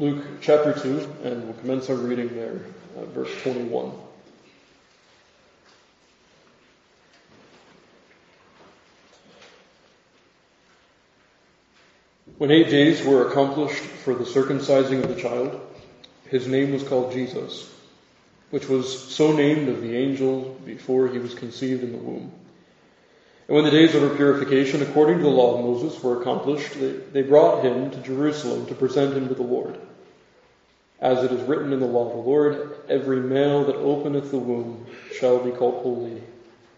Luke chapter 2, and we'll commence our reading there, uh, verse 21. When eight days were accomplished for the circumcising of the child, his name was called Jesus, which was so named of the angel before he was conceived in the womb. And when the days of her purification, according to the law of Moses, were accomplished, they, they brought him to Jerusalem to present him to the Lord. As it is written in the law of the Lord, every male that openeth the womb shall be called holy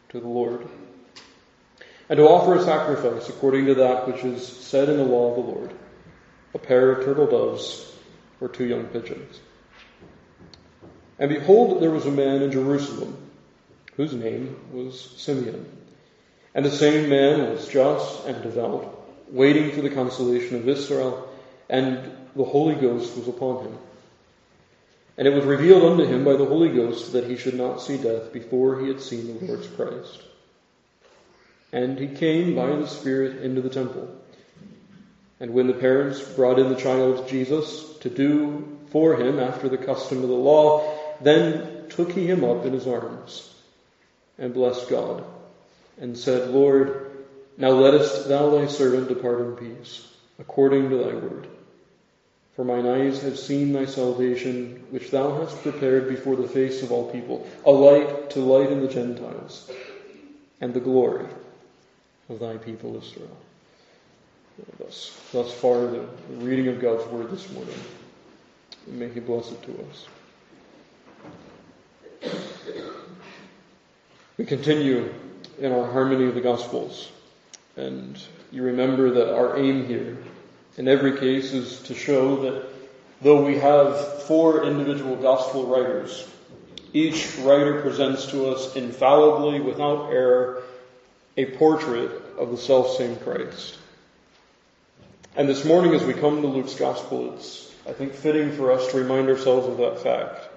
to the Lord. And to offer a sacrifice according to that which is said in the law of the Lord, a pair of turtle doves or two young pigeons. And behold, there was a man in Jerusalem whose name was Simeon. And the same man was just and devout, waiting for the consolation of Israel, and the Holy Ghost was upon him. And it was revealed unto him by the Holy Ghost that he should not see death before he had seen the Lord's Christ. And he came by the Spirit into the temple. And when the parents brought in the child Jesus to do for him after the custom of the law, then took he him up in his arms and blessed God and said, Lord, now lettest thou thy servant depart in peace, according to thy word. For mine eyes have seen thy salvation, which thou hast prepared before the face of all people, a light to lighten the Gentiles, and the glory of thy people Israel. Thus, thus far, the reading of God's word this morning. may he bless it to us. We continue in our harmony of the Gospels. And you remember that our aim here, in every case, is to show that though we have four individual Gospel writers, each writer presents to us infallibly, without error, a portrait of the self-same Christ. And this morning as we come to Luke's Gospel, it's, I think, fitting for us to remind ourselves of that fact.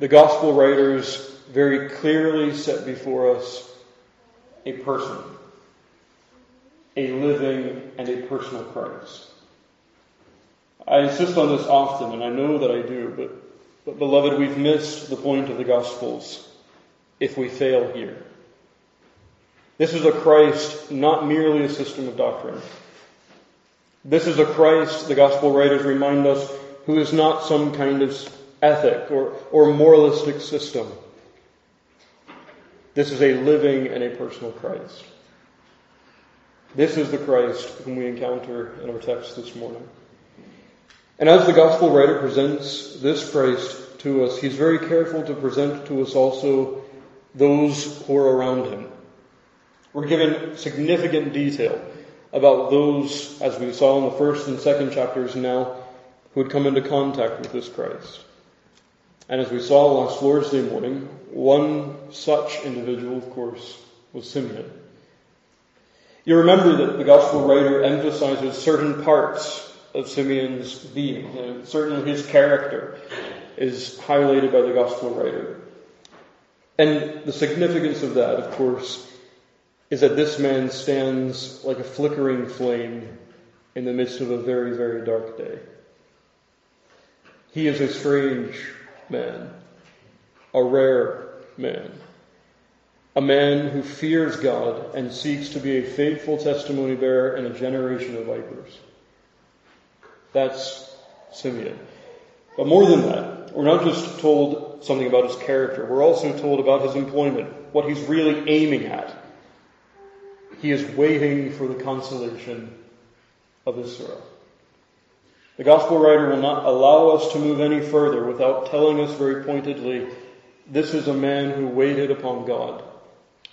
The Gospel writers very clearly set before us a person, a living and a personal Christ. I insist on this often, and I know that I do, but, but beloved, we've missed the point of the Gospels if we fail here. This is a Christ, not merely a system of doctrine. This is a Christ, the Gospel writers remind us, who is not some kind of ethic or, or moralistic system. This is a living and a personal Christ. This is the Christ whom we encounter in our text this morning. And as the gospel writer presents this Christ to us, he's very careful to present to us also those who are around him. We're given significant detail about those, as we saw in the first and second chapters now, who had come into contact with this Christ. And as we saw last Lord's Day morning, one such individual, of course, was Simeon. You remember that the Gospel writer emphasizes certain parts of Simeon's being. You certainly his character is highlighted by the Gospel writer. And the significance of that, of course, is that this man stands like a flickering flame in the midst of a very, very dark day. He is a strange man, a rare man, a man who fears God and seeks to be a faithful testimony bearer in a generation of vipers. That's Simeon. But more than that, we're not just told something about his character, we're also told about his employment, what he's really aiming at. He is waiting for the consolation of Israel. The gospel writer will not allow us to move any further without telling us very pointedly, this is a man who waited upon God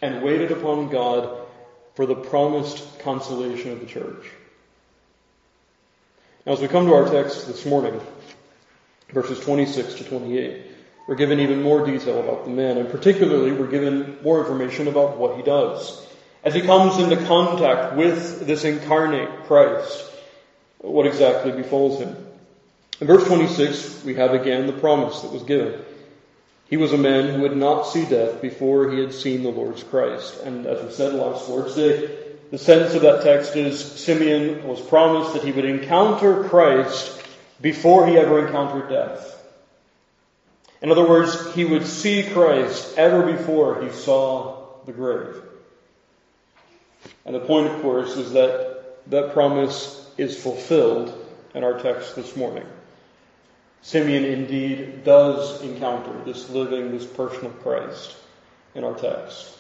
and waited upon God for the promised consolation of the church. Now as we come to our text this morning, verses 26 to 28, we're given even more detail about the man, and particularly we're given more information about what he does. As he comes into contact with this incarnate Christ, what exactly befalls him. In verse 26, we have again the promise that was given. He was a man who would not see death before he had seen the Lord's Christ. And as we said last Lord's Day, the sense of that text is Simeon was promised that he would encounter Christ before he ever encountered death. In other words, he would see Christ ever before he saw the grave. And the point, of course, is that that promise is fulfilled in our text this morning. Simeon indeed does encounter this living, this personal Christ in our text.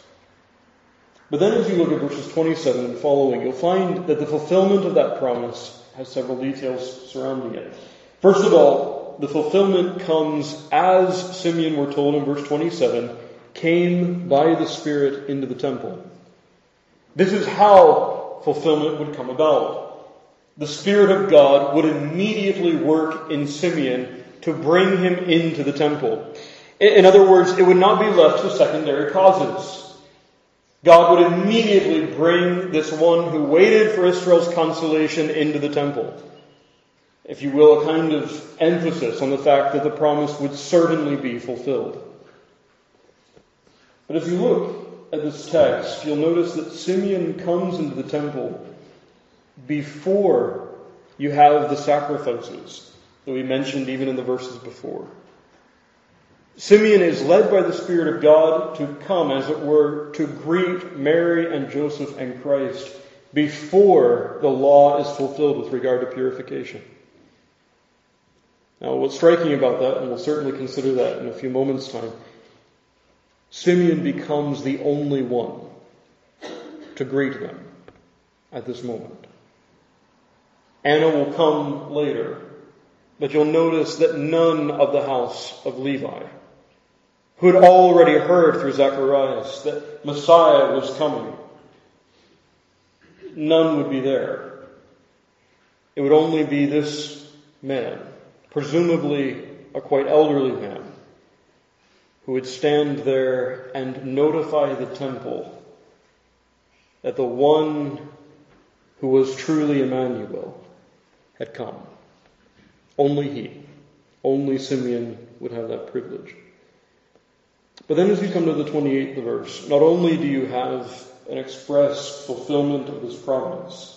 But then as you look at verses 27 and following, you'll find that the fulfillment of that promise has several details surrounding it. First of all, the fulfillment comes as Simeon, we're told in verse 27, came by the Spirit into the temple. This is how fulfillment would come about. The Spirit of God would immediately work in Simeon to bring him into the temple. In other words, it would not be left to secondary causes. God would immediately bring this one who waited for Israel's consolation into the temple. If you will, a kind of emphasis on the fact that the promise would certainly be fulfilled. But if you look at this text, you'll notice that Simeon comes into the temple before you have the sacrifices that we mentioned even in the verses before. Simeon is led by the Spirit of God to come, as it were, to greet Mary and Joseph and Christ before the law is fulfilled with regard to purification. Now, what's striking about that, and we'll certainly consider that in a few moments' time, Simeon becomes the only one to greet them at this moment. Anna will come later, but you'll notice that none of the house of Levi who had already heard through Zacharias that Messiah was coming. None would be there. It would only be this man, presumably a quite elderly man, who would stand there and notify the temple that the one who was truly Emmanuel had come. Only he, only Simeon would have that privilege. But then as you come to the 28th verse, not only do you have an express fulfillment of this promise,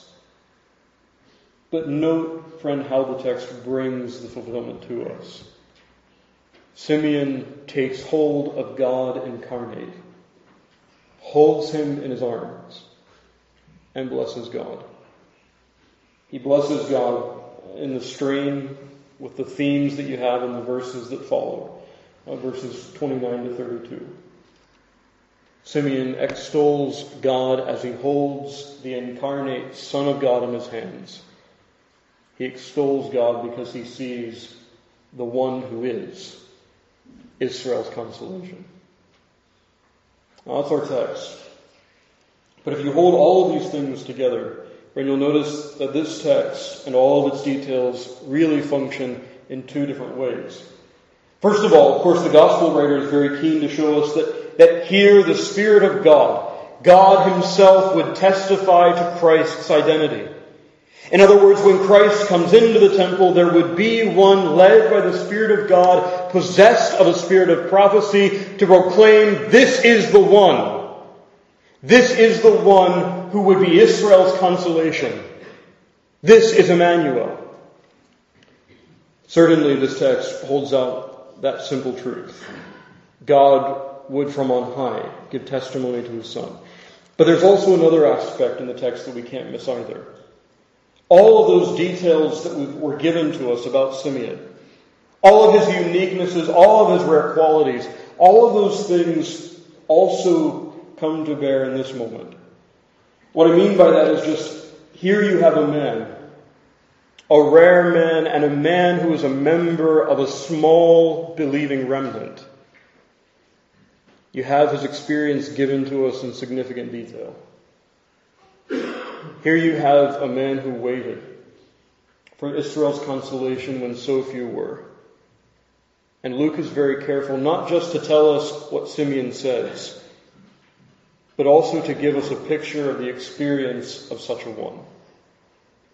but note, friend, how the text brings the fulfillment to us. Simeon takes hold of God incarnate, holds him in his arms, and blesses God. He blesses God in the strain with the themes that you have in the verses that follow uh, verses 29 to 32. Simeon extols God as he holds the incarnate Son of God in his hands. He extols God because he sees the one who is Israel's consolation. Now that's our text. But if you hold all of these things together, then you'll notice that this text and all of its details really function in two different ways. First of all, of course, the gospel writer is very keen to show us that, that here the Spirit of God, God Himself would testify to Christ's identity. In other words, when Christ comes into the temple, there would be one led by the Spirit of God, possessed of a spirit of prophecy, to proclaim, this is the one. This is the one who would be Israel's consolation. This is Emmanuel. Certainly this text holds out that simple truth. God would from on high give testimony to his son. But there's also another aspect in the text that we can't miss either. All of those details that were given to us about Simeon, all of his uniquenesses, all of his rare qualities, all of those things also come to bear in this moment. What I mean by that is just here you have a man a rare man, and a man who is a member of a small believing remnant. You have his experience given to us in significant detail. Here you have a man who waited for Israel's consolation when so few were. And Luke is very careful not just to tell us what Simeon says, but also to give us a picture of the experience of such a one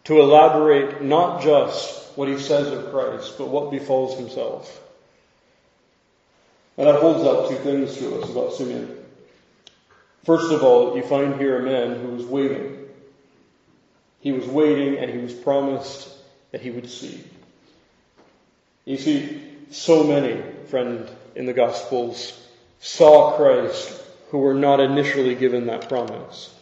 to elaborate not just what he says of Christ, but what befalls himself. And that holds out two things to us about Simeon. First of all, you find here a man who was waiting. He was waiting and he was promised that he would see. You see, so many, friend, in the Gospels saw Christ who were not initially given that promise.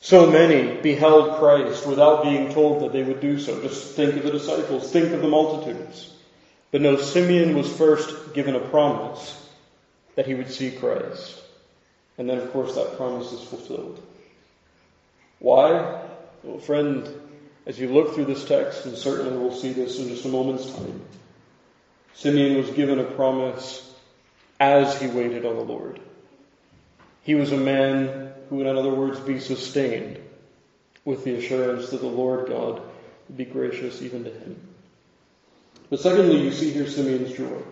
So many beheld Christ without being told that they would do so. Just think of the disciples, think of the multitudes. But no, Simeon was first given a promise that he would see Christ. And then, of course, that promise is fulfilled. Why? Well, friend, as you look through this text, and certainly we'll see this in just a moment's time, Simeon was given a promise as he waited on the Lord. He was a man who would, in other words, be sustained with the assurance that the Lord God would be gracious even to him. But secondly, you see here Simeon's joy.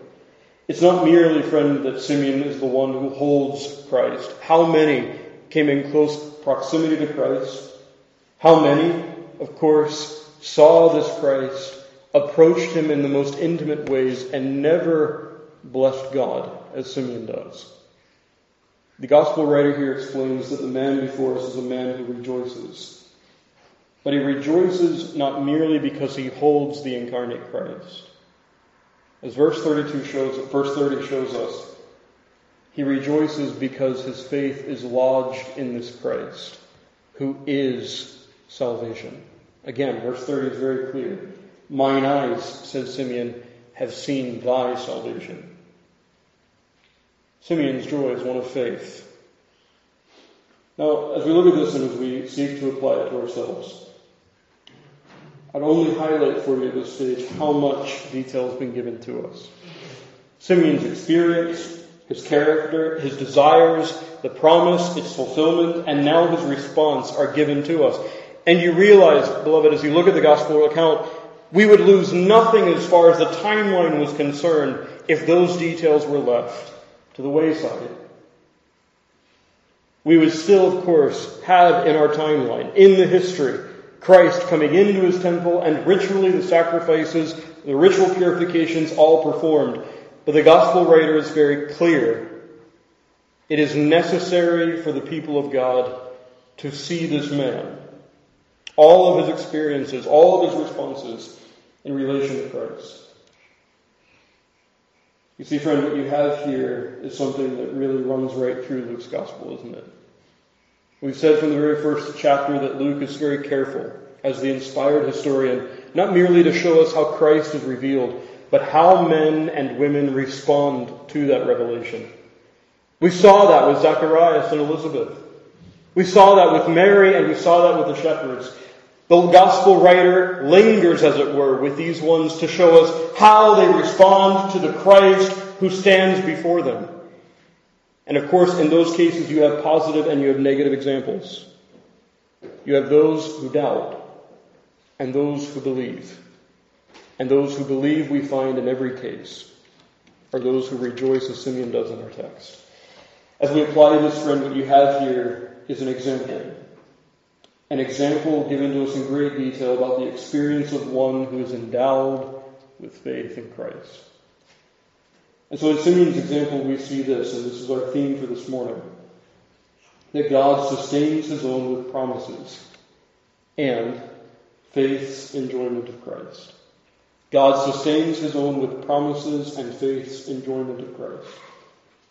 It's not merely, friend, that Simeon is the one who holds Christ. How many came in close proximity to Christ? How many, of course, saw this Christ, approached him in the most intimate ways, and never blessed God as Simeon does? The gospel writer here explains that the man before us is a man who rejoices. But he rejoices not merely because he holds the incarnate Christ. As verse 32 shows, verse 30 shows us, he rejoices because his faith is lodged in this Christ, who is salvation. Again, verse 30 is very clear. Mine eyes, says Simeon, have seen thy salvation. Simeon's joy is one of faith. Now, as we look at this and as we seek to apply it to ourselves, I'd only highlight for you at this stage how much detail has been given to us. Simeon's experience, his character, his desires, the promise, its fulfillment, and now his response are given to us. And you realize, beloved, as you look at the gospel account, we would lose nothing as far as the timeline was concerned if those details were left to the wayside. We would still, of course, have in our timeline, in the history, Christ coming into his temple and ritually the sacrifices, the ritual purifications all performed. But the gospel writer is very clear. It is necessary for the people of God to see this man, all of his experiences, all of his responses in relation to Christ. You see, friend, what you have here is something that really runs right through Luke's gospel, isn't it? We've said from the very first chapter that Luke is very careful as the inspired historian, not merely to show us how Christ is revealed, but how men and women respond to that revelation. We saw that with Zacharias and Elizabeth. We saw that with Mary and we saw that with the shepherds. The gospel writer lingers, as it were, with these ones to show us how they respond to the Christ who stands before them. And of course, in those cases, you have positive and you have negative examples. You have those who doubt and those who believe. And those who believe we find in every case are those who rejoice as Simeon does in our text. As we apply this, friend, what you have here is an example. An example given to us in great detail about the experience of one who is endowed with faith in Christ. And so in Simeon's example, we see this, and this is our theme for this morning, that God sustains his own with promises and faith's enjoyment of Christ. God sustains his own with promises and faith's enjoyment of Christ.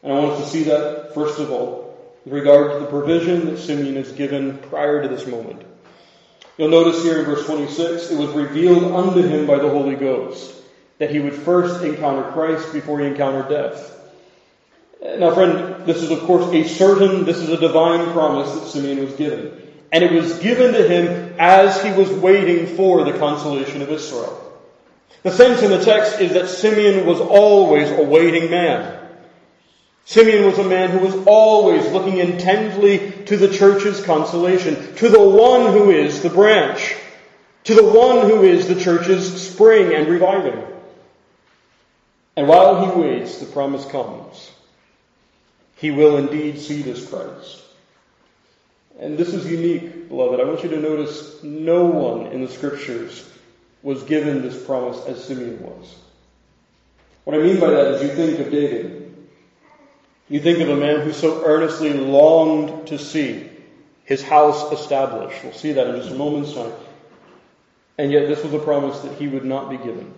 And I want us to see that, first of all, with regard to the provision that Simeon is given prior to this moment. You'll notice here in verse 26, it was revealed unto him by the Holy Ghost that he would first encounter Christ before he encountered death. Now, friend, this is of course a certain, this is a divine promise that Simeon was given. And it was given to him as he was waiting for the consolation of Israel. The sense in the text is that Simeon was always a waiting man. Simeon was a man who was always looking intently to the church's consolation, to the one who is the branch, to the one who is the church's spring and reviving. And while he waits, the promise comes. He will indeed see this Christ. And this is unique, beloved. I want you to notice no one in the scriptures was given this promise as Simeon was. What I mean by that is you think of David. You think of a man who so earnestly longed to see his house established. We'll see that in just a moment's time. And yet this was a promise that he would not be given.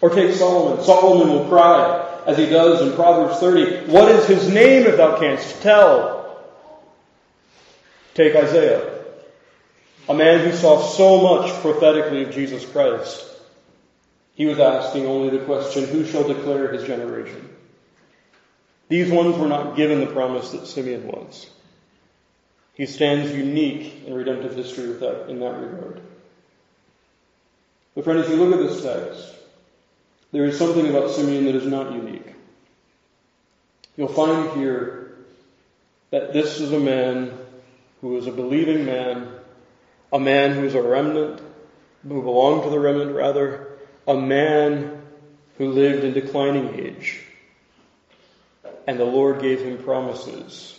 Or take Solomon. Solomon will cry, as he does in Proverbs 30, What is his name if thou canst tell? Take Isaiah, a man who saw so much prophetically of Jesus Christ. He was asking only the question, Who shall declare his generation? These ones were not given the promise that Simeon was. He stands unique in redemptive history that, in that regard. But friend, as you look at this text, there is something about Simeon that is not unique. You'll find here that this is a man who is a believing man, a man who is a remnant, who belonged to the remnant rather, a man who lived in declining age. And the Lord gave him promises,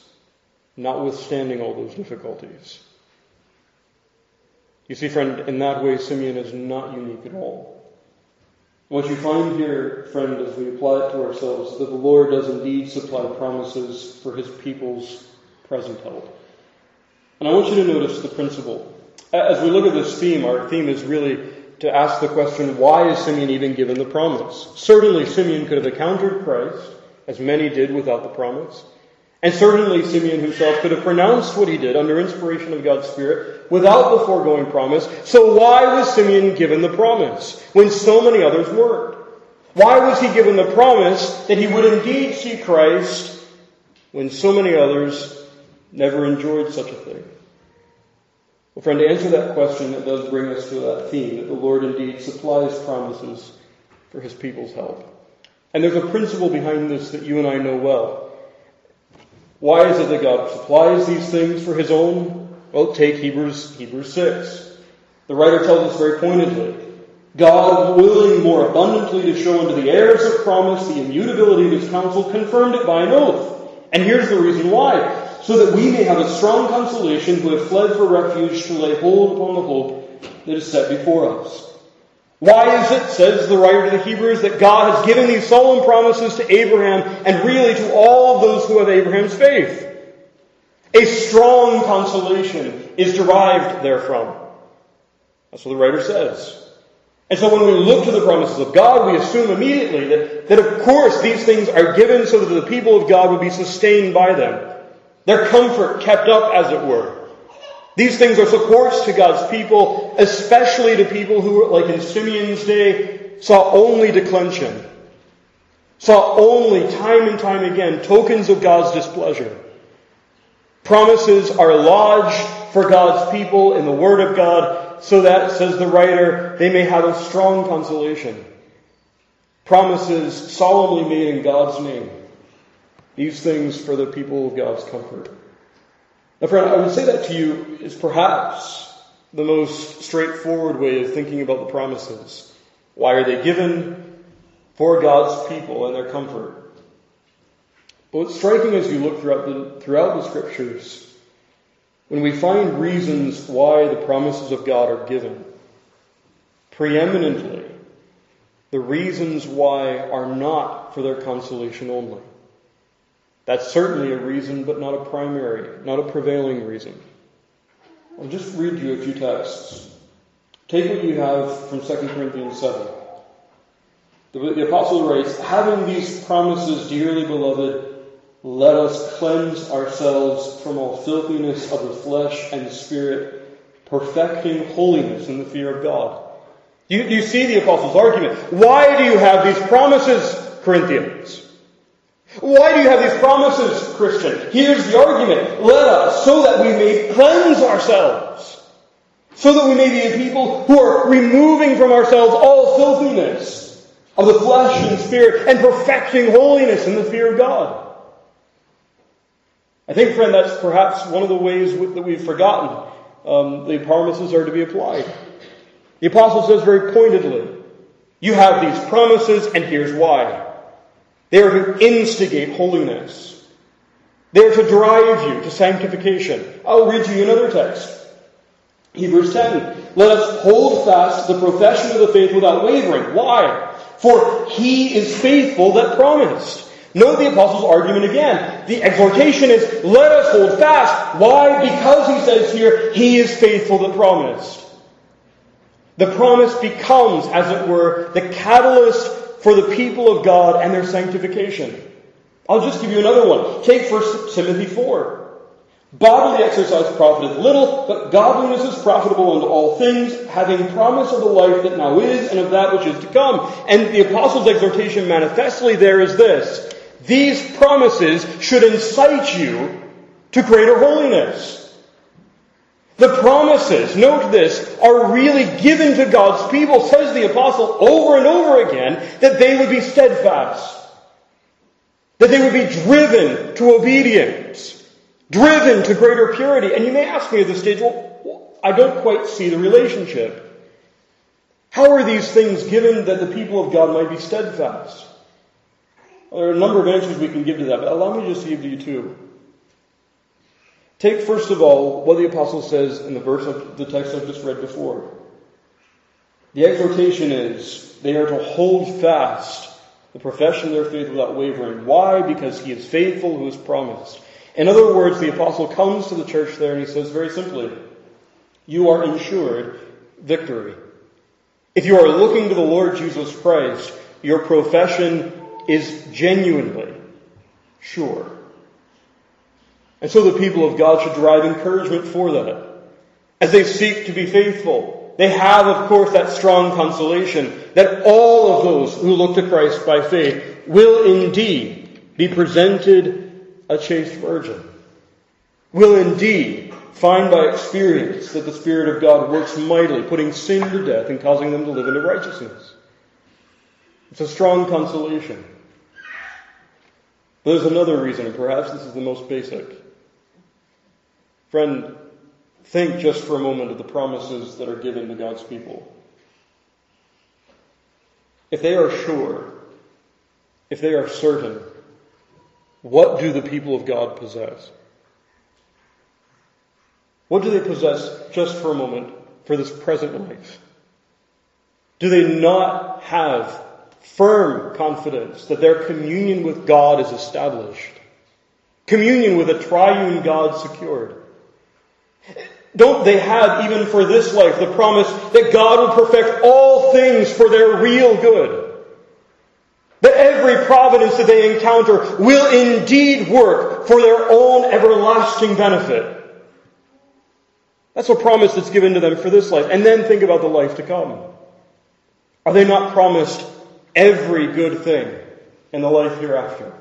notwithstanding all those difficulties. You see, friend, in that way, Simeon is not unique at all. What you find here, friend, as we apply it to ourselves, that the Lord does indeed supply promises for his people's present help. And I want you to notice the principle. As we look at this theme, our theme is really to ask the question, why is Simeon even given the promise? Certainly Simeon could have encountered Christ, as many did without the promise. And certainly Simeon himself could have pronounced what he did under inspiration of God's Spirit without the foregoing promise. So why was Simeon given the promise when so many others weren't? Why was he given the promise that he would indeed see Christ when so many others never enjoyed such a thing? Well, friend, to answer that question, that does bring us to that theme that the Lord indeed supplies promises for his people's help. And there's a principle behind this that you and I know well. Why is it that God supplies these things for his own? Well, take Hebrews, Hebrews 6. The writer tells us very pointedly, God, willing more abundantly to show unto the heirs of promise the immutability of his counsel, confirmed it by an oath. And here's the reason why. So that we may have a strong consolation who have fled for refuge to lay hold upon the hope that is set before us. Why is it, says the writer to the Hebrews, that God has given these solemn promises to Abraham and really to all of those who have Abraham's faith? A strong consolation is derived therefrom. That's what the writer says. And so when we look to the promises of God, we assume immediately that, that of course these things are given so that the people of God would be sustained by them. Their comfort kept up, as it were. These things are supports to God's people, especially to people who, like in Simeon's day, saw only declension, saw only time and time again tokens of God's displeasure. Promises are lodged for God's people in the Word of God so that, says the writer, they may have a strong consolation. Promises solemnly made in God's name. These things for the people of God's comfort. Now, friend, I would say that to you is perhaps the most straightforward way of thinking about the promises. Why are they given? For God's people and their comfort. But what's striking as you look throughout the, throughout the scriptures, when we find reasons why the promises of God are given, preeminently, the reasons why are not for their consolation only. That's certainly a reason, but not a primary, not a prevailing reason. I'll just read you a few texts. Take what you have from 2 Corinthians 7. The, the apostle writes, Having these promises, dearly beloved, let us cleanse ourselves from all filthiness of the flesh and spirit, perfecting holiness in the fear of God. You, you see the apostle's argument. Why do you have these promises, Corinthians? Why do you have these promises, Christian? Here's the argument. Let us, so that we may cleanse ourselves. So that we may be a people who are removing from ourselves all filthiness of the flesh and spirit and perfecting holiness in the fear of God. I think, friend, that's perhaps one of the ways that we've forgotten um, the promises are to be applied. The apostle says very pointedly, you have these promises and here's why. They are to instigate holiness. They are to drive you to sanctification. I'll read you another text. Hebrews 10. Let us hold fast the profession of the faith without wavering. Why? For he is faithful that promised. Note the apostle's argument again. The exhortation is, let us hold fast. Why? Because he says here, he is faithful that promised. The promise becomes, as it were, the catalyst for the people of God and their sanctification. I'll just give you another one. Take 1 Timothy 4. Bodily exercise profiteth little, but godliness is profitable unto all things, having promise of the life that now is and of that which is to come. And the apostle's exhortation manifestly there is this. These promises should incite you to greater holiness. The promises, note this, are really given to God's people, says the apostle over and over again, that they would be steadfast. That they would be driven to obedience driven to greater purity. And you may ask me at this stage, well, I don't quite see the relationship. How are these things given that the people of God might be steadfast? Well, there are a number of answers we can give to that, but allow me just to give to you two. Take first of all what the apostle says in the verse of the text I've just read before. The exhortation is they are to hold fast the profession of their faith without wavering. Why? Because he is faithful who has promised. In other words, the apostle comes to the church there and he says very simply, you are insured victory. If you are looking to the Lord Jesus Christ, your profession is genuinely sure. And so the people of God should derive encouragement for that. As they seek to be faithful, they have, of course, that strong consolation that all of those who look to Christ by faith will indeed be presented a chaste virgin, will indeed find by experience that the Spirit of God works mightily, putting sin to death and causing them to live into righteousness. It's a strong consolation. There's another reason, and perhaps this is the most basic. Friend, think just for a moment of the promises that are given to God's people. If they are sure, if they are certain, what do the people of God possess? What do they possess just for a moment for this present life? Do they not have firm confidence that their communion with God is established? Communion with a triune God secured? Don't they have, even for this life, the promise that God will perfect all things for their real good? That every providence that they encounter will indeed work for their own everlasting benefit. That's a promise that's given to them for this life. And then think about the life to come. Are they not promised every good thing in the life hereafter?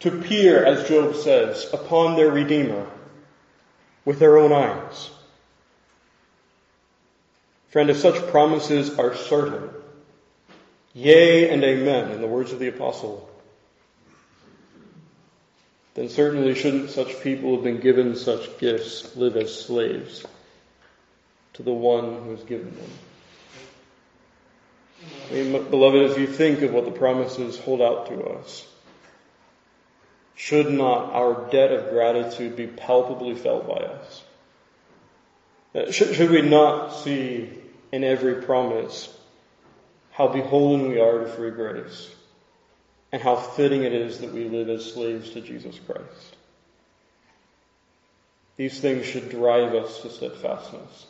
To peer, as Job says, upon their Redeemer with their own eyes. Friend, if such promises are certain, Yea and amen, in the words of the apostle. Then certainly shouldn't such people who have been given such gifts live as slaves to the one who has given them. I mean, beloved, as you think of what the promises hold out to us, should not our debt of gratitude be palpably felt by us? Uh, should, should we not see in every promise how beholden we are to free grace, and how fitting it is that we live as slaves to Jesus Christ. These things should drive us to steadfastness.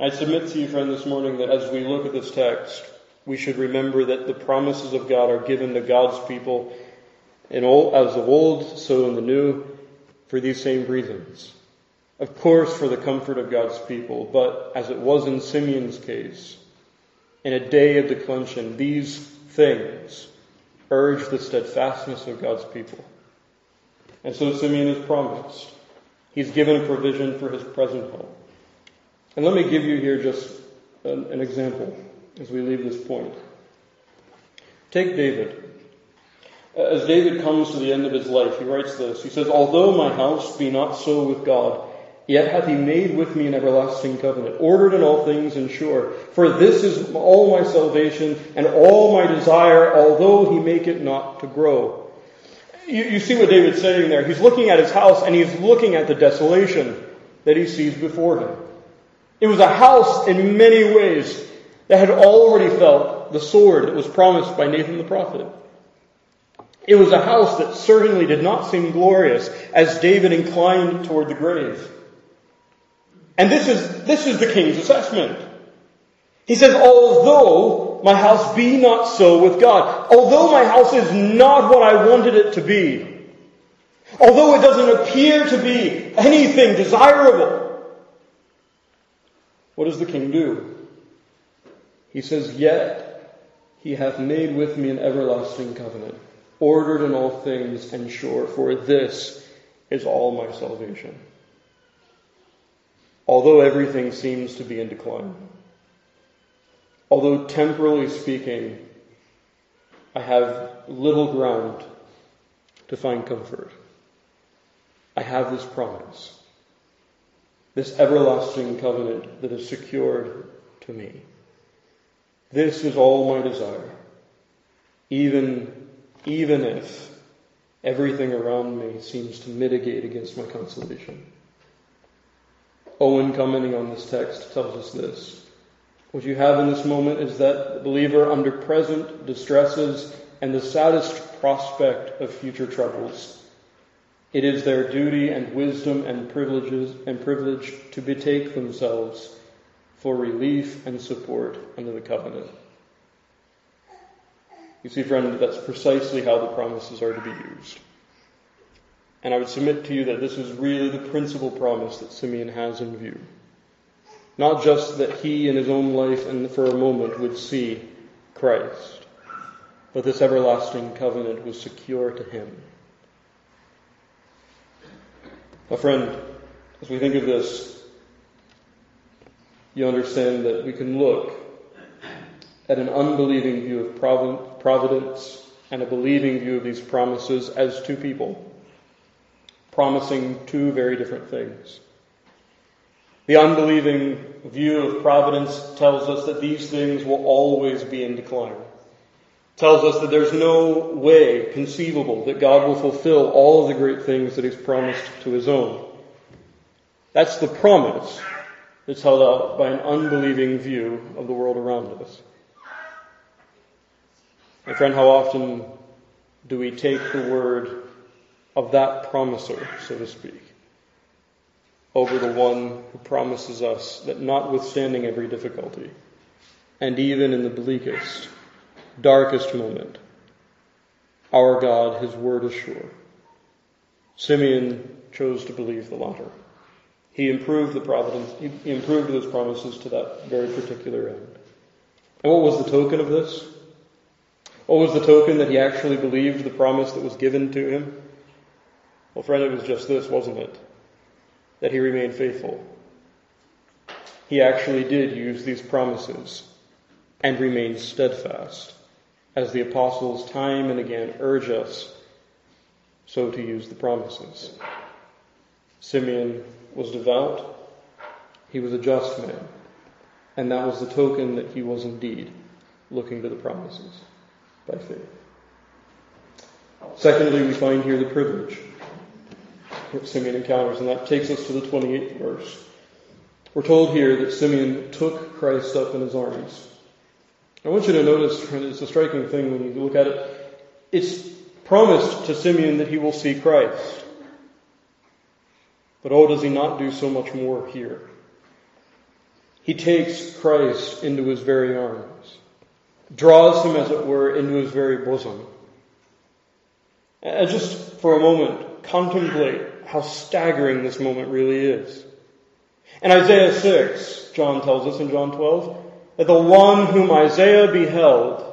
I submit to you, friend, this morning that as we look at this text, we should remember that the promises of God are given to God's people in old, as of old, so in the new, for these same reasons. Of course, for the comfort of God's people, but as it was in Simeon's case, in a day of declension, these things urge the steadfastness of God's people. And so Simeon is promised. He's given a provision for his present hope. And let me give you here just an, an example as we leave this point. Take David. As David comes to the end of his life, he writes this. He says, Although my house be not so with God, Yet hath he made with me an everlasting covenant, ordered in all things and sure. For this is all my salvation and all my desire, although he make it not to grow. You, you see what David's saying there. He's looking at his house and he's looking at the desolation that he sees before him. It was a house in many ways that had already felt the sword that was promised by Nathan the prophet. It was a house that certainly did not seem glorious as David inclined toward the grave. And this is, this is the king's assessment. He says, although my house be not so with God. Although my house is not what I wanted it to be, although it doesn't appear to be anything desirable, what does the king do? He says, Yet he hath made with me an everlasting covenant, ordered in all things and sure, for this is all my salvation. Although everything seems to be in decline, although temporally speaking, I have little ground to find comfort, I have this promise, this everlasting covenant that is secured to me. This is all my desire, even, even if everything around me seems to mitigate against my consolation. Owen, commenting on this text, tells us this. What you have in this moment is that the believer, under present distresses and the saddest prospect of future troubles, it is their duty and wisdom and privileges and privilege to betake themselves for relief and support under the covenant. You see, friend, that's precisely how the promises are to be used. And I would submit to you that this is really the principal promise that Simeon has in view. Not just that he in his own life and for a moment would see Christ, but this everlasting covenant was secure to him. A friend, as we think of this, you understand that we can look at an unbelieving view of providence and a believing view of these promises as two people promising two very different things. The unbelieving view of providence tells us that these things will always be in decline. Tells us that there's no way conceivable that God will fulfill all of the great things that He's promised to His own. That's the promise that's held out by an unbelieving view of the world around us. My friend, how often do we take the word of that promiser, so to speak, over the one who promises us that notwithstanding every difficulty, and even in the bleakest, darkest moment, our God, His word is sure. Simeon chose to believe the latter. He improved the providence, he improved those promises to that very particular end. And what was the token of this? What was the token that he actually believed the promise that was given to him? Well, friend, it was just this, wasn't it? That he remained faithful. He actually did use these promises and remained steadfast, as the apostles time and again urge us so to use the promises. Simeon was devout. He was a just man. And that was the token that he was indeed looking to the promises by faith. Secondly, we find here the privilege that Simeon encounters, and that takes us to the 28th verse. We're told here that Simeon took Christ up in his arms. I want you to notice, and it's a striking thing when you look at it, it's promised to Simeon that he will see Christ. But oh, does he not do so much more here? He takes Christ into his very arms, draws him, as it were, into his very bosom. And just for a moment, contemplate how staggering this moment really is. In Isaiah 6, John tells us in John 12, that the one whom Isaiah beheld,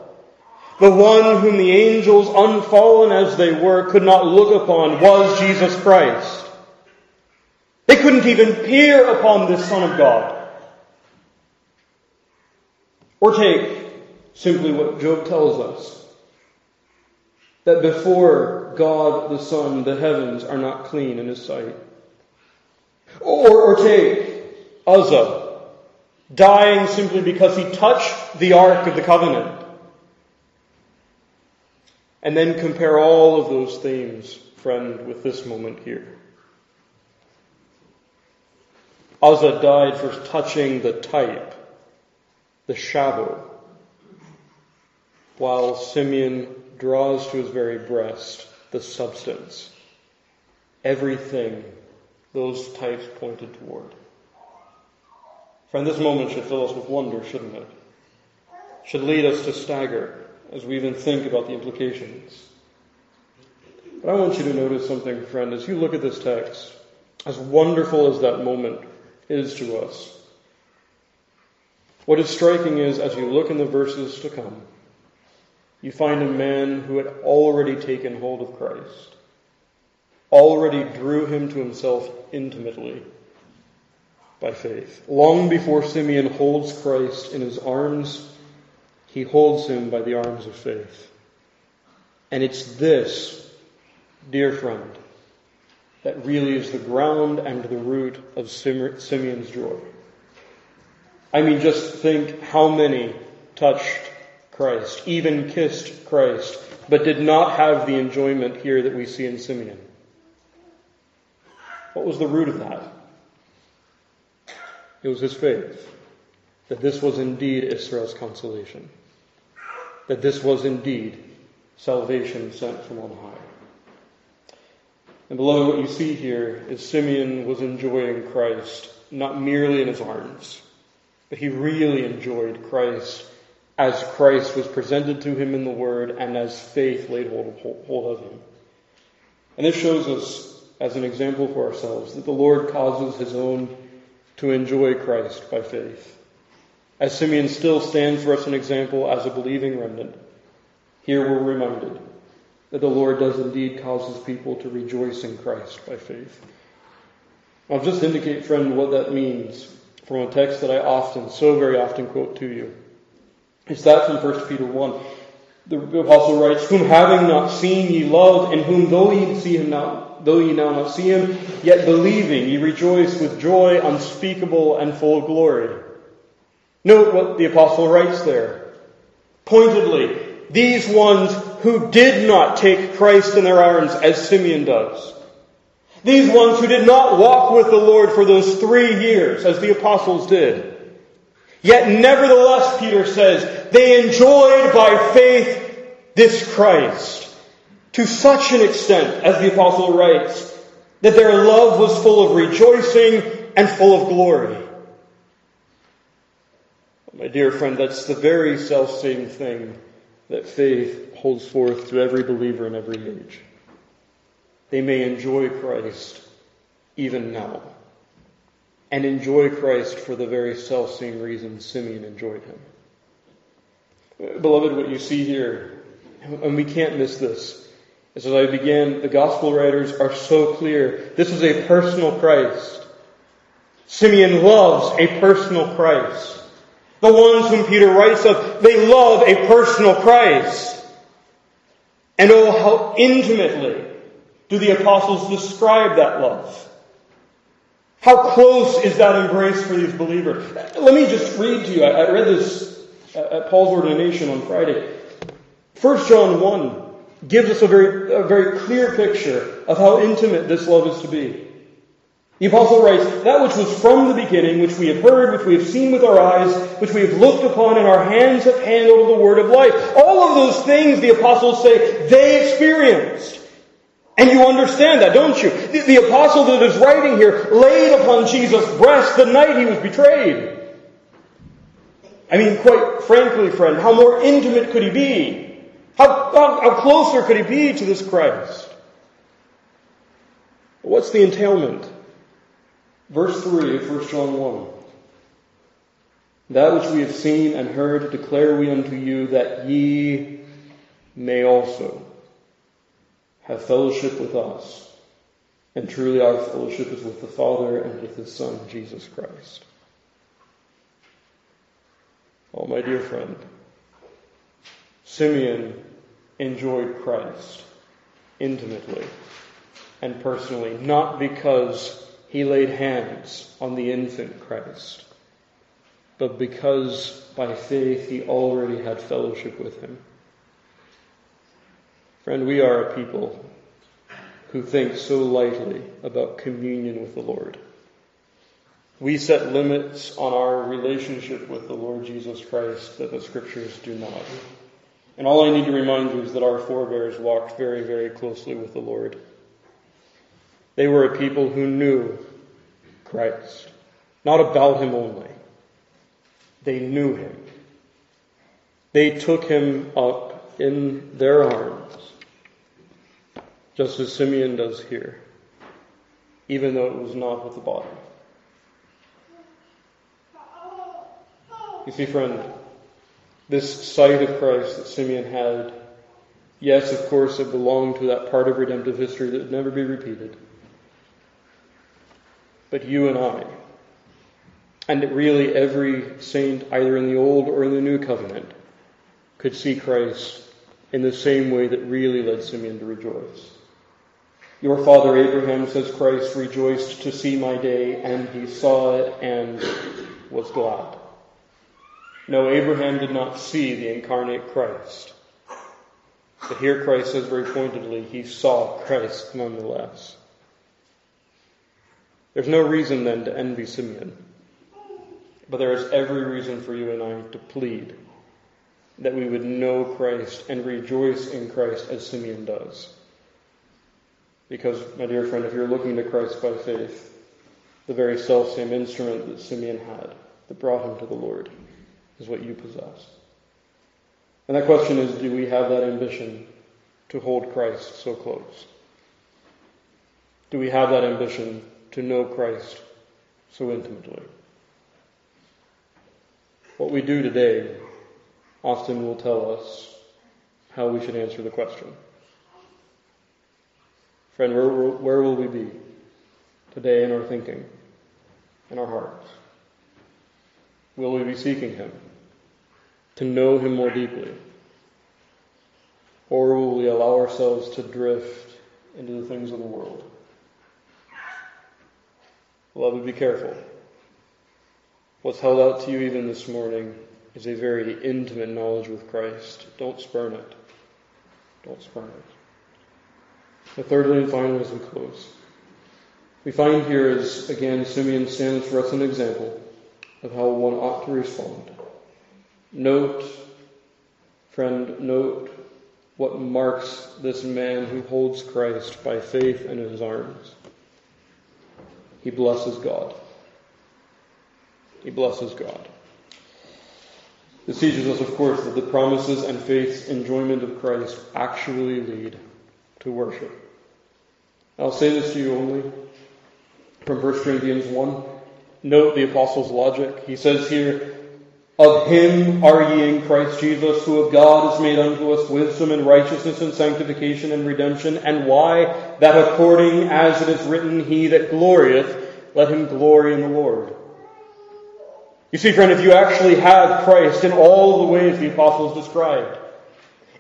the one whom the angels, unfallen as they were, could not look upon, was Jesus Christ. They couldn't even peer upon this Son of God. Or take simply what Job tells us that before God the Son, the heavens are not clean in his sight. Or, or take Uzzah, dying simply because he touched the Ark of the Covenant. And then compare all of those themes, friend, with this moment here. Uzzah died for touching the type, the shadow, while Simeon draws to his very breast the substance, everything those types pointed toward. Friend, this moment should fill us with wonder, shouldn't it? should lead us to stagger as we even think about the implications. But I want you to notice something, friend, as you look at this text, as wonderful as that moment is to us. What is striking is, as you look in the verses to come, you find a man who had already taken hold of Christ, already drew him to himself intimately by faith. Long before Simeon holds Christ in his arms, he holds him by the arms of faith. And it's this, dear friend, that really is the ground and the root of Simeon's joy. I mean, just think how many touched Christ, even kissed Christ, but did not have the enjoyment here that we see in Simeon. What was the root of that? It was his faith that this was indeed Israel's consolation, that this was indeed salvation sent from on high. And below what you see here is Simeon was enjoying Christ, not merely in his arms, but he really enjoyed Christ as Christ was presented to him in the Word and as faith laid hold of, of him. And this shows us as an example for ourselves that the Lord causes his own to enjoy Christ by faith. As Simeon still stands for us an example as a believing remnant, here we're reminded that the Lord does indeed cause his people to rejoice in Christ by faith. I'll just indicate, friend, what that means from a text that I often, so very often quote to you. It's that from 1 Peter 1. The apostle writes, Whom having not seen ye love, and whom though ye see him not though ye now not see him, yet believing ye rejoice with joy unspeakable and full of glory. Note what the apostle writes there. Pointedly, these ones who did not take Christ in their arms as Simeon does. These ones who did not walk with the Lord for those three years as the apostles did. Yet nevertheless, Peter says, they enjoyed by faith this Christ to such an extent, as the apostle writes, that their love was full of rejoicing and full of glory. My dear friend, that's the very self-same thing that faith holds forth to every believer in every age. They may enjoy Christ even now, and enjoy Christ for the very self-same reason Simeon enjoyed him. Beloved, what you see here, and we can't miss this, as I began, the gospel writers are so clear. This is a personal Christ. Simeon loves a personal Christ. The ones whom Peter writes of, they love a personal Christ. And oh, how intimately do the apostles describe that love? How close is that embrace for these believers? Let me just read to you. I read this at Paul's ordination on Friday. 1 John 1 gives us a very, a very clear picture of how intimate this love is to be. The apostle writes, that which was from the beginning, which we have heard, which we have seen with our eyes, which we have looked upon, and our hands have handled the word of life. All of those things, the apostles say, they experienced. And you understand that, don't you? The, the apostle that is writing here laid upon Jesus' breast the night he was betrayed. I mean, quite frankly, friend, how more intimate could he be? How, how, how closer could he be to this Christ? What's the entailment? Verse 3 of 1 John 1. That which we have seen and heard declare we unto you that ye may also have fellowship with us. And truly our fellowship is with the Father and with His Son, Jesus Christ. Oh, my dear friend, Simeon enjoyed Christ intimately and personally, not because he laid hands on the infant Christ, but because by faith he already had fellowship with him. Friend, we are a people who think so lightly about communion with the Lord. We set limits on our relationship with the Lord Jesus Christ that the scriptures do not. And all I need to remind you is that our forebears walked very, very closely with the Lord. They were a people who knew Christ, not about him only. They knew him. They took him up in their arms, just as Simeon does here, even though it was not with the body. You see, friend, this sight of Christ that Simeon had, yes, of course, it belonged to that part of redemptive history that would never be repeated. But you and I, and really every saint, either in the Old or in the New Covenant, could see Christ in the same way that really led Simeon to rejoice. Your father Abraham, says Christ, rejoiced to see my day, and he saw it and was glad. No, Abraham did not see the incarnate Christ. But here Christ says very pointedly, he saw Christ nonetheless. There's no reason then to envy Simeon. But there is every reason for you and I to plead that we would know Christ and rejoice in Christ as Simeon does. Because, my dear friend, if you're looking to Christ by faith, the very self same instrument that Simeon had that brought him to the Lord is what you possess. And that question is do we have that ambition to hold Christ so close? Do we have that ambition to know Christ so intimately? What we do today often will tell us how we should answer the question. Friend, where, where will we be today in our thinking, in our hearts? Will we be seeking Him? To know Him more deeply? Or will we allow ourselves to drift into the things of the world? Beloved, be careful. What's held out to you even this morning is a very intimate knowledge with Christ. Don't spurn it. Don't spurn it. The thirdly and finally, as we close, we find here as again Simeon stands for us an example of how one ought to respond. Note, friend, note what marks this man who holds Christ by faith in his arms. He blesses God. He blesses God. This teaches us, of course, that the promises and faith's enjoyment of Christ actually lead to worship. I'll say this to you only from 1 Corinthians 1. Note the apostle's logic. He says here, of him are ye in Christ Jesus, who of God is made unto us wisdom and righteousness and sanctification and redemption. And why? That according as it is written, he that glorieth, let him glory in the Lord. You see, friend, if you actually have Christ in all the ways the apostles described,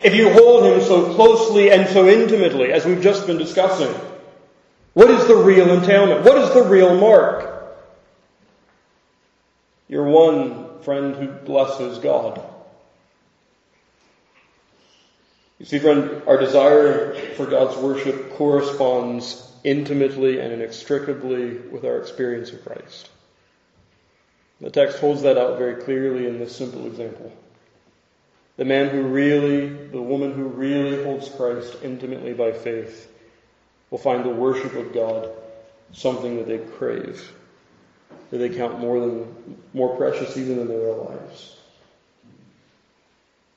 if you hold him so closely and so intimately as we've just been discussing, what is the real entailment? What is the real mark? You're one friend who blesses God. You see, friend, our desire for God's worship corresponds intimately and inextricably with our experience of Christ. The text holds that out very clearly in this simple example. The man who really, the woman who really holds Christ intimately by faith will find the worship of God something that they crave that they count more than more precious even than their lives.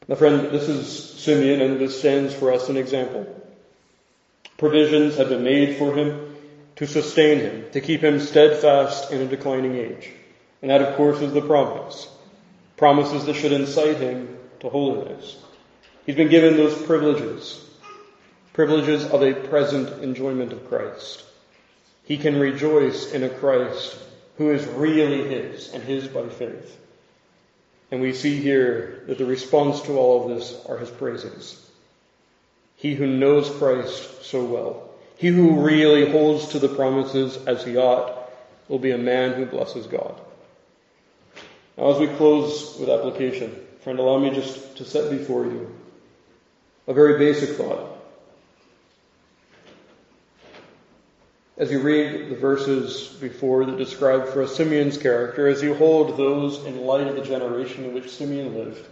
Now, friend, this is Simeon, and this stands for us an example. Provisions have been made for him to sustain him, to keep him steadfast in a declining age. And that, of course, is the promise. Promises that should incite him to holiness. He's been given those privileges. Privileges of a present enjoyment of Christ. He can rejoice in a Christ who is really his and his by faith. And we see here that the response to all of this are his praises. He who knows Christ so well, he who really holds to the promises as he ought, will be a man who blesses God. Now, as we close with application, friend, allow me just to set before you a very basic thought. As you read the verses before that describe for us Simeon's character, as you hold those in light of the generation in which Simeon lived,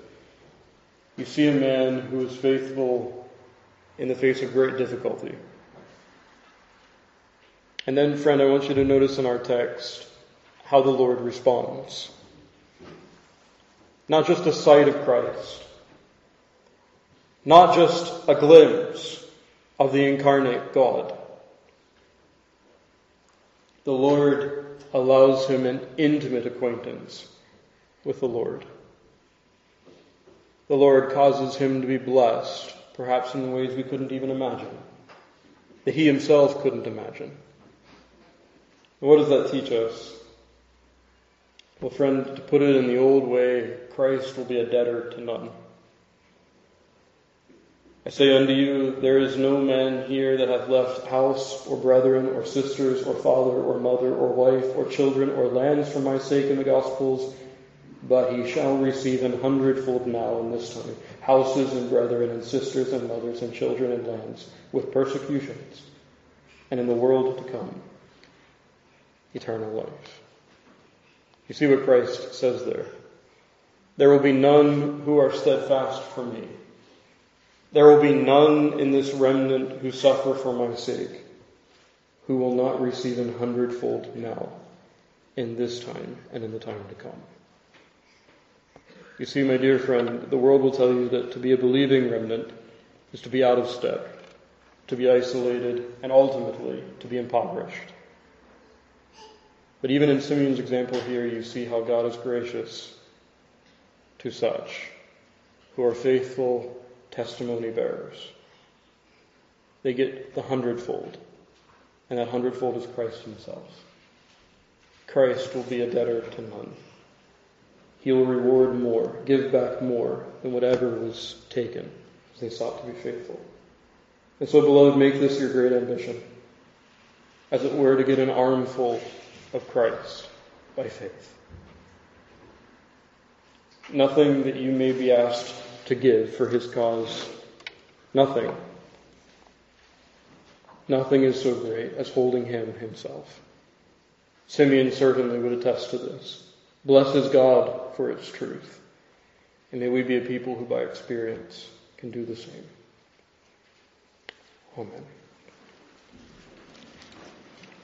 you see a man who is faithful in the face of great difficulty. And then, friend, I want you to notice in our text how the Lord responds. Not just a sight of Christ, not just a glimpse of the incarnate God. The Lord allows him an intimate acquaintance with the Lord. The Lord causes him to be blessed, perhaps in ways we couldn't even imagine, that he himself couldn't imagine. what does that teach us? Well, friend, to put it in the old way, Christ will be a debtor to none. I say unto you, there is no man here that hath left house, or brethren, or sisters, or father, or mother, or wife, or children, or lands for my sake in the Gospels, but he shall receive an hundredfold now in this time houses and brethren, and sisters, and mothers, and children, and lands, with persecutions, and in the world to come, eternal life. You see what Christ says there. There will be none who are steadfast for me. There will be none in this remnant who suffer for my sake, who will not receive an hundredfold now, in this time and in the time to come. You see, my dear friend, the world will tell you that to be a believing remnant is to be out of step, to be isolated, and ultimately to be impoverished. But even in Simeon's example here, you see how God is gracious to such who are faithful testimony bearers. They get the hundredfold, and that hundredfold is Christ Himself. Christ will be a debtor to none. He will reward more, give back more than whatever was taken, as they sought to be faithful. And so, beloved, make this your great ambition, as it were to get an armful of Christ by faith. Nothing that you may be asked to give for his cause. Nothing. Nothing is so great as holding him himself. Simeon certainly would attest to this. Blesses God for its truth. And may we be a people who by experience can do the same. Amen.